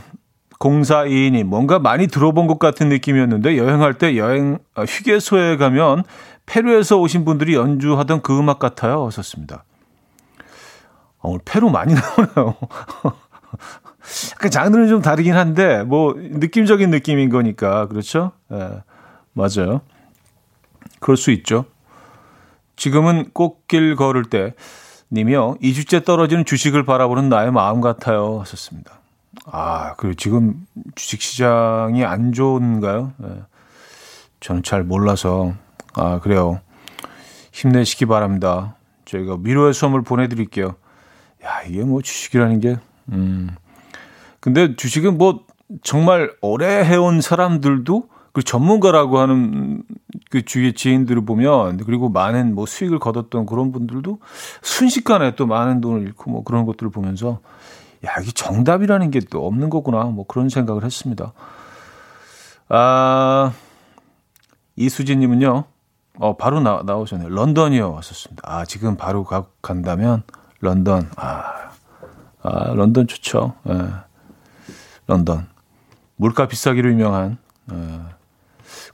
A: 0422님, 뭔가 많이 들어본 것 같은 느낌이었는데 여행할 때 여행 어, 휴게소에 가면 페루에서 오신 분들이 연주하던 그 음악 같아요. 하셨습니다. 어, 오늘 페루 많이 나오네요. 약간 장르는 좀 다르긴 한데, 뭐, 느낌적인 느낌인 거니까, 그렇죠? 예, 맞아요. 그럴 수 있죠. 지금은 꽃길 걸을 때, 님이요, 2주째 떨어지는 주식을 바라보는 나의 마음 같아요. 하셨습니다. 아, 그, 지금 주식 시장이 안 좋은가요? 예. 저는 잘 몰라서, 아, 그래요. 힘내시기 바랍니다. 저희가 미로의 수험을 보내드릴게요. 야, 이게 뭐 주식이라는 게, 음. 근데 주식은 뭐 정말 오래 해온 사람들도 그 전문가라고 하는 그 주위의 지인들을 보면 그리고 많은 뭐 수익을 거뒀던 그런 분들도 순식간에 또 많은 돈을 잃고 뭐 그런 것들을 보면서 야, 이게 정답이라는 게 또 없는 거구나. 뭐 그런 생각을 했습니다. 아, 이수진 님은요, 어, 바로 나, 나오셨네요. 런던이요. 왔었습니다. 아, 지금 바로 가, 간다면 런던. 아, 아 런던 좋죠. 예. 런던. 물가 비싸기로 유명한. 예.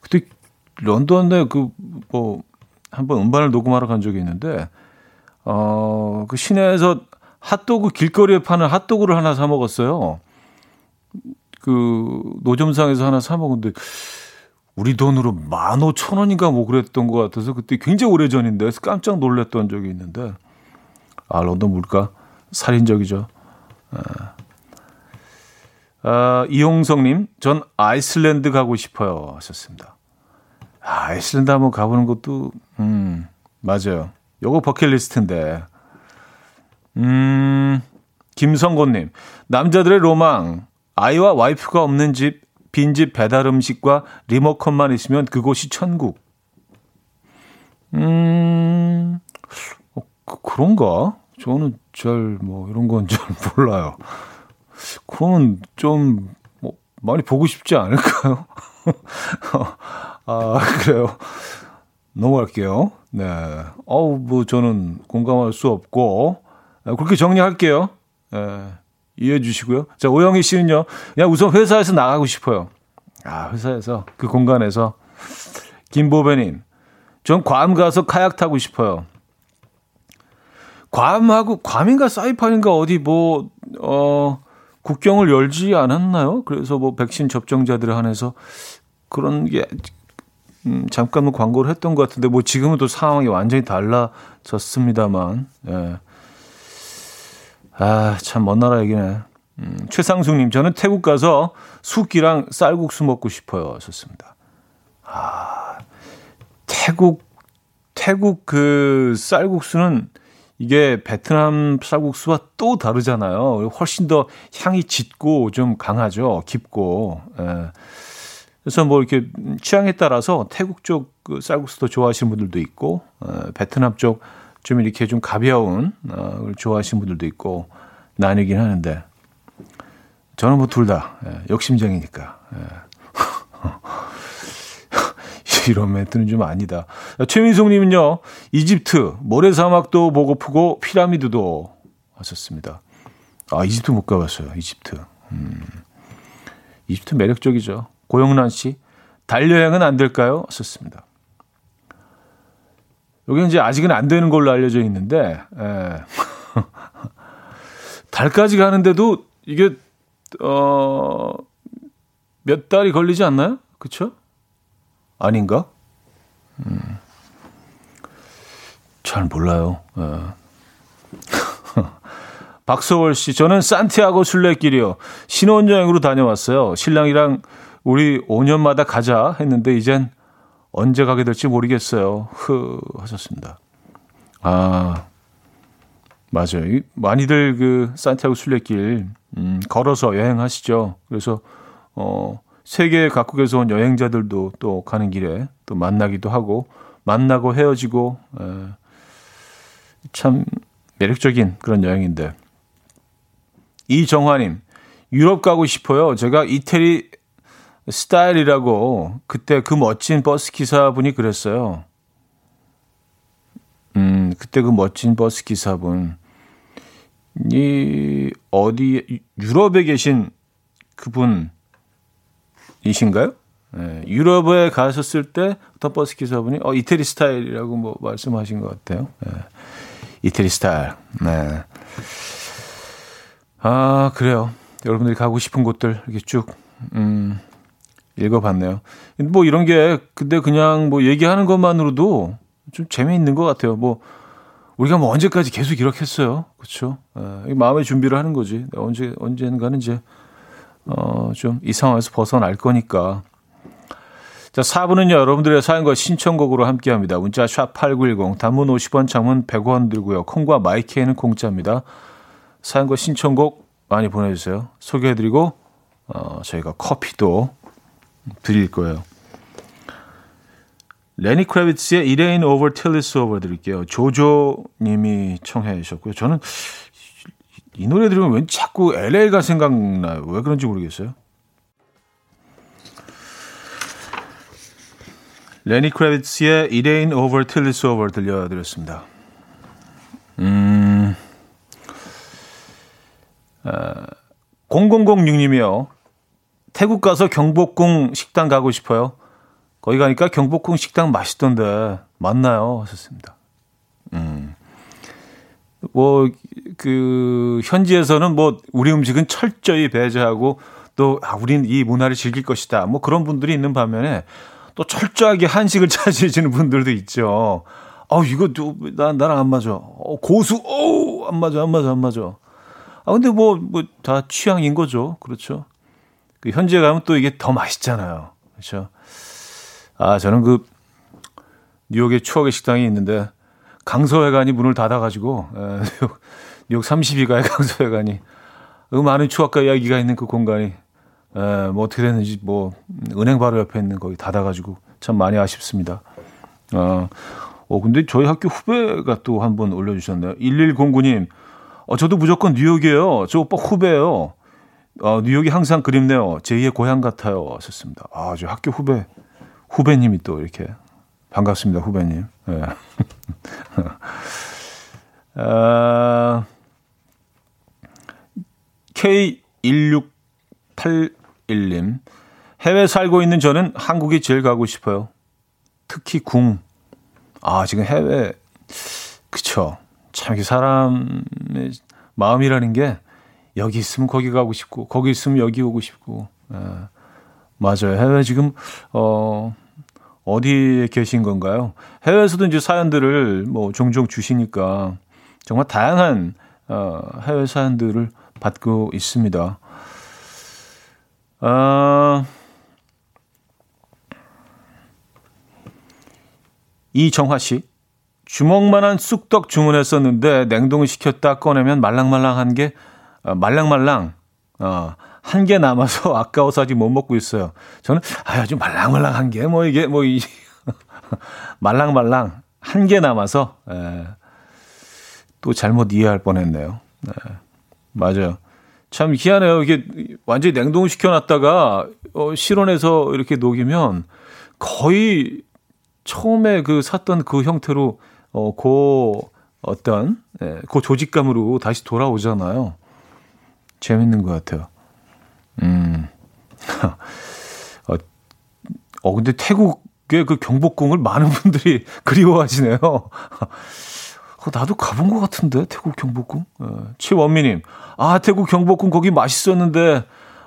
A: 그때 런던에 그, 뭐, 한번 음반을 녹음하러 간 적이 있는데, 어, 그 시내에서 핫도그 길거리에 파는 핫도그를 하나 사 먹었어요. 그 노점상에서 하나 사 먹었는데 우리 돈으로 만 오천 원인가 뭐 그랬던 것 같아서 그때 굉장히 오래 전인데 깜짝 놀랐던 적이 있는데 아, 런던 물가 살인적이죠. 아, 아, 이홍성님, 전 아이슬란드 가고 싶어요. 하셨습니다. 아, 아이슬란드 한번 가보는 것도, 음, 맞아요. 요거 버킷리스트인데. 음, 김성곤님, 남자들의 로망. 아이와 와이프가 없는 집, 빈집 배달 음식과 리모컨만 있으면 그곳이 천국. 음, 어, 그, 그런가? 저는 잘, 뭐, 이런 건 잘 몰라요. 그러면 좀, 뭐, 많이 보고 싶지 않을까요? 아, 그래요. 넘어갈게요. 네. 어우, 뭐, 저는 공감할 수 없고, 아, 그렇게 정리할게요. 네. 이해해 주시고요. 자, 오영희 씨는요, 그냥 우선 회사에서 나가고 싶어요. 아, 회사에서, 그 공간에서. 김보배 님, 전 괌 가서 카약 타고 싶어요. 괌하고, 괌인가 사이판인가 어디 뭐, 어, 국경을 열지 않았나요? 그래서 뭐 백신 접종자들에 한해서 그런 게, 음, 잠깐 뭐 광고를 했던 것 같은데, 뭐 지금은 또 상황이 완전히 달라졌습니다만, 예. 아, 참 먼 나라 얘기네. 음, 최상숙님, 저는 태국 가서 숙기랑 쌀국수 먹고 싶어요. 좋습니다. 아, 태국, 태국 그 쌀국수는 이게 베트남 쌀국수와 또 다르잖아요. 훨씬 더 향이 짙고 좀 강하죠. 깊고. 예. 그래서 뭐 이렇게 취향에 따라서 태국 쪽그 쌀국수도 좋아하시는 분들도 있고, 어, 베트남 쪽 좀 이렇게 좀 가벼운 어, 걸 좋아하시는 분들도 있고 나뉘긴 하는데 저는 뭐 둘다 예, 욕심쟁이니까. 예. 이런 멘트는 좀 아니다. 최민숙님은요, 이집트, 모래사막도 보고프고 피라미드도 하셨습니다. 아, 이집트 못 가봤어요, 이집트. 음, 이집트 매력적이죠. 고영란 씨, 달여행은 안 될까요? 하셨습니다. 여기 이제 아직은 안 되는 걸로 알려져 있는데, 예. 달까지 가는데도 이게, 어, 몇 달이 걸리지 않나요? 그쵸? 아닌가? 음. 잘 몰라요. 어. 박서월 씨, 저는 산티아고 순례길이요. 신혼여행으로 다녀왔어요. 신랑이랑 우리 5년마다 가자 했는데 이젠 언제 가게 될지 모르겠어요. 흐 하셨습니다. 아 맞아요. 많이들 그 산티아고 순례길 음, 걸어서 여행하시죠. 그래서 어 세계 각국에서 온 여행자들도 또 가는 길에 또 만나기도 하고 만나고 헤어지고 에, 참 매력적인 그런 여행인데 이정화님 유럽 가고 싶어요. 제가 이태리 스타일이라고 그때 그 멋진 버스 기사분이 그랬어요. 음 그때 그 멋진 버스 기사분 이 어디 유럽에 계신 그분 이신가요? 네, 유럽에 가셨을 때 터버스 기사분이 어 이태리 스타일이라고 뭐 말씀하신 것 같아요. 네, 이태리 스타일. 네. 아 그래요. 여러분들이 가고 싶은 곳들 이렇게 쭉 음, 읽어봤네요. 뭐 이런 게 근데 그냥 뭐 얘기하는 것만으로도 좀 재미있는 것 같아요. 뭐 우리가 뭐 언제까지 계속 이렇게 했어요. 그렇죠? 예, 마음의 준비를 하는 거지. 언제 언젠가는 이제 어, 좀 이 상황에서 벗어날 거니까. 자, 4부는요, 여러분들의 사연과 신청곡으로 함께 합니다. 문자 샵8910, 단문 50원, 장문 100원 들고요. 콩과 마이케이는 공짜입니다. 사연과 신청곡 많이 보내주세요. 소개해드리고, 어, 저희가 커피도 드릴 거예요. 레니 크래비츠의 It Ain't Over Till It's Over 드릴게요. 조조 님이 청해 주셨고요. 저는 이 노래 들으면 왠 자꾸 LA가 생각나요. 왜 그런지 모르겠어요. 레니 크래비츠의 It Ain't Over Till It's Over 들려드렸습니다. 음, 아, 0006님이요. 태국 가서 경복궁 식당 가고 싶어요. 거기 가니까 경복궁 식당 맛있던데 맞나요? 하셨습니다. 음. 뭐, 그, 현지에서는 뭐, 우리 음식은 철저히 배제하고, 또, 아, 우린 이 문화를 즐길 것이다. 뭐 그런 분들이 있는 반면에, 또 철저하게 한식을 찾으시는 분들도 있죠. 아, 이거, 나, 나랑 안 맞아. 어, 고수, 오, 안 맞아, 안 맞아, 안 맞아. 아, 근데 뭐, 뭐, 다 취향인 거죠. 그렇죠. 그 현지에 가면 또 이게 더 맛있잖아요. 그렇죠. 아, 저는 그, 뉴욕에 추억의 식당이 있는데, 강서회관이 문을 닫아가지고, 에, 뉴욕, 뉴욕 32가의 강서회관이, 그 많은 추억과 이야기가 있는 그 공간이, 에, 뭐 어떻게 됐는지, 뭐, 은행 바로 옆에 있는 거기 닫아가지고, 참 많이 아쉽습니다. 어, 어 근데 저희 학교 후배가 또 한 번 올려주셨네요. 1109님, 어, 저도 무조건 뉴욕이에요. 저 오빠 후배예요. 어, 뉴욕이 항상 그립네요. 제2의 고향 같아요. 하셨습니다. 아, 저 학교 후배, 후배님이 또 이렇게. 반갑습니다, 후배님. 네. 아, K1681님. 해외 살고 있는 저는 한국이 제일 가고 싶어요. 특히 궁. 아, 지금 해외, 그쵸. 참, 이게 사람의 마음이라는 게 여기 있으면 거기 가고 싶고, 거기 있으면 여기 오고 싶고, 예. 맞아요. 해외 지금, 어, 어디에 계신 건가요? 해외에서도 이제 사연들을 뭐 종종 주시니까 정말 다양한, 어, 해외 사연들을 받고 있습니다. 아, 이정화 씨. 주먹만한 쑥떡 주문했었는데 냉동을 시켰다 꺼내면 말랑말랑한 게 어, 말랑말랑 어, 한 개 남아서 아까워서 아직 못 먹고 있어요. 저는 아주 말랑말랑한 게 뭐 이게 뭐 이 말랑말랑 한 개 남아서 에, 예. 또 잘못 이해할 뻔했네요. 네, 맞아요. 참 희한해요. 이게 완전히 냉동을 시켜놨다가 어, 실온에서 이렇게 녹이면 거의 처음에 그 샀던 그 형태로 어, 그 어떤 예, 그 조직감으로 다시 돌아오잖아요. 재밌는 것 같아요. 음. 어, 어, 근데 태국의 그 경복궁을 많은 분들이 그리워하시네요. 어, 나도 가본 것 같은데, 태국 경복궁? 어, 최원미님, 아, 태국 경복궁 거기 맛있었는데,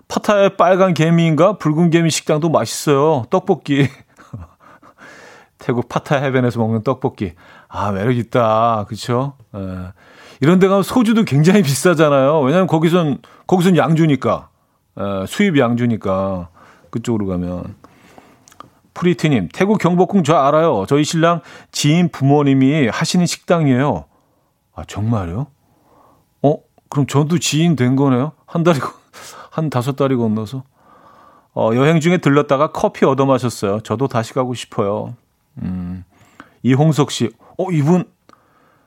A: 파타의 빨간 개미인가? 붉은 개미 식당도 맛있어요. 떡볶이. 태국 파타야 해변에서 먹는 떡볶이. 아, 매력 있다. 그쵸? 에. 이런 데 가면 소주도 굉장히 비싸잖아요. 왜냐면 거기선, 거기선 양주니까. 에, 수입 양주니까. 그쪽으로 가면. 프리티님, 태국 경복궁 저 알아요. 저희 신랑 지인 부모님이 하시는 식당이에요. 아, 정말요? 어? 그럼 저도 지인 된 거네요? 한 달이, 한 다섯 달이 건너서. 어, 여행 중에 들렀다가 커피 얻어 마셨어요. 저도 다시 가고 싶어요. 음, 이홍석 씨, 어, 이분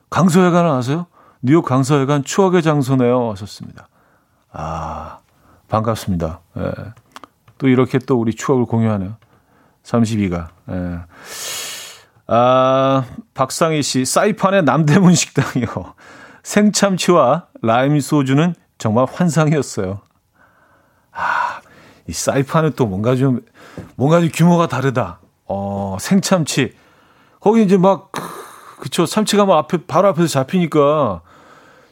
A: 강서회관을 아세요? 뉴욕 강서회관 추억의 장소네요. 하셨습니다. 아, 반갑습니다. 예. 또 이렇게 또 우리 추억을 공유하네요. 32가. 예. 아, 박상희 씨, 사이판의 남대문 식당이요. 생참치와 라임 소주는 정말 환상이었어요. 아, 이 사이판은 또 뭔가 좀, 뭔가 좀 규모가 다르다. 어, 생참치. 거기 이제 막, 그쵸. 참치가 막 앞에, 바로 앞에서 잡히니까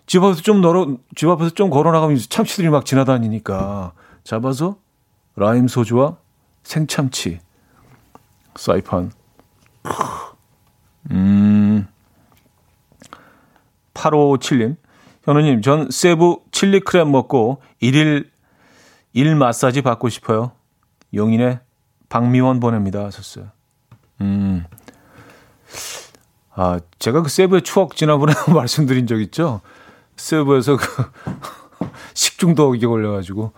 A: 집 앞에서 좀 널어, 집 앞에서 좀 걸어 나가면 참치들이 막 지나다니니까 잡아서 라임 소주와 생참치. 사이판. 음. 8557님. 현우님, 전 세부 칠리 크랩 먹고 일일 일 마사지 받고 싶어요. 용인의 박미원 보냅니다. 하셨어요. 음. 아, 제가 그 세부의 추억 지난번에 말씀드린 적 있죠? 세부에서 그 식중독이 걸려가지고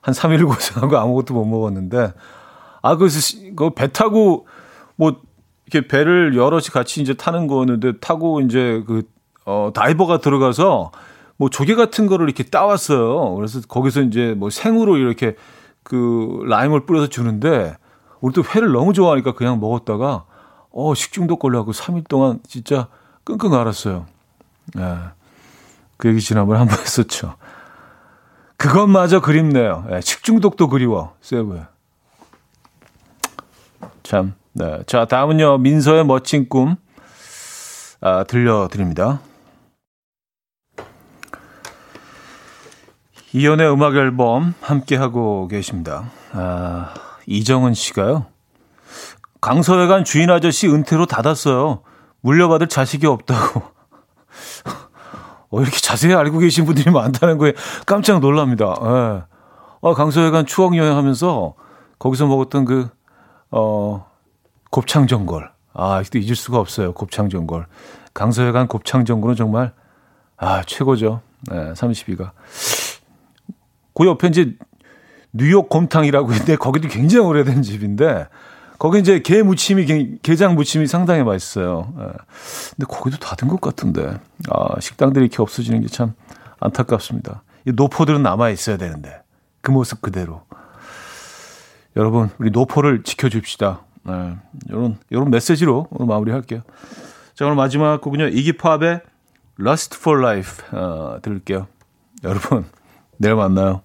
A: 한 3일 고생하고 아무것도 못 먹었는데, 아, 그, 그배 타고 뭐, 이렇게 배를 여럿이 같이 이제 타는 거였는데 타고 이제 그, 어, 다이버가 들어가서 뭐 조개 같은 거를 이렇게 따왔어요. 그래서 거기서 이제 뭐 생으로 이렇게 그 라임을 뿌려서 주는데 우리 도 회를 너무 좋아하니까 그냥 먹었다가 어 식중독 걸려갖고 3일 동안 진짜 끙끙 앓았어요. 예. 그 얘기 지난번에 한 번 했었죠. 그것마저 그립네요. 예, 식중독도 그리워, 세부에. 참, 네. 자, 다음은요, 민서의 멋진 꿈, 아, 들려드립니다. 이연의 음악 앨범 함께하고 계십니다. 아, 이정은 씨가요. 강서회관 주인 아저씨 은퇴로 닫았어요. 물려받을 자식이 없다고. 어, 이렇게 자세히 알고 계신 분들이 많다는 거에 깜짝 놀랍니다. 예. 어, 강서회관 추억 여행하면서 거기서 먹었던 그, 어, 곱창전골. 아, 아직도 잊을 수가 없어요. 곱창전골. 강서회관 곱창전골은 정말, 아, 최고죠. 네, 32가. 그 옆에 이제 뉴욕 곰탕이라고 있는데 거기도 굉장히 오래된 집인데 거기 이제 게 무침이 게장 무침이 상당히 맛있어요. 예. 근데 거기도 닫은 것 같은데 아 식당들이 이렇게 없어지는 게 참 안타깝습니다. 이 노포들은 남아 있어야 되는데 그 모습 그대로. 여러분 우리 노포를 지켜줍시다. 네, 이런 이런 메시지로 오늘 마무리할게요. 자 오늘 마지막 곡은요 이기팝의 Lust for Life 어, 들을게요. 여러분 내일 만나요.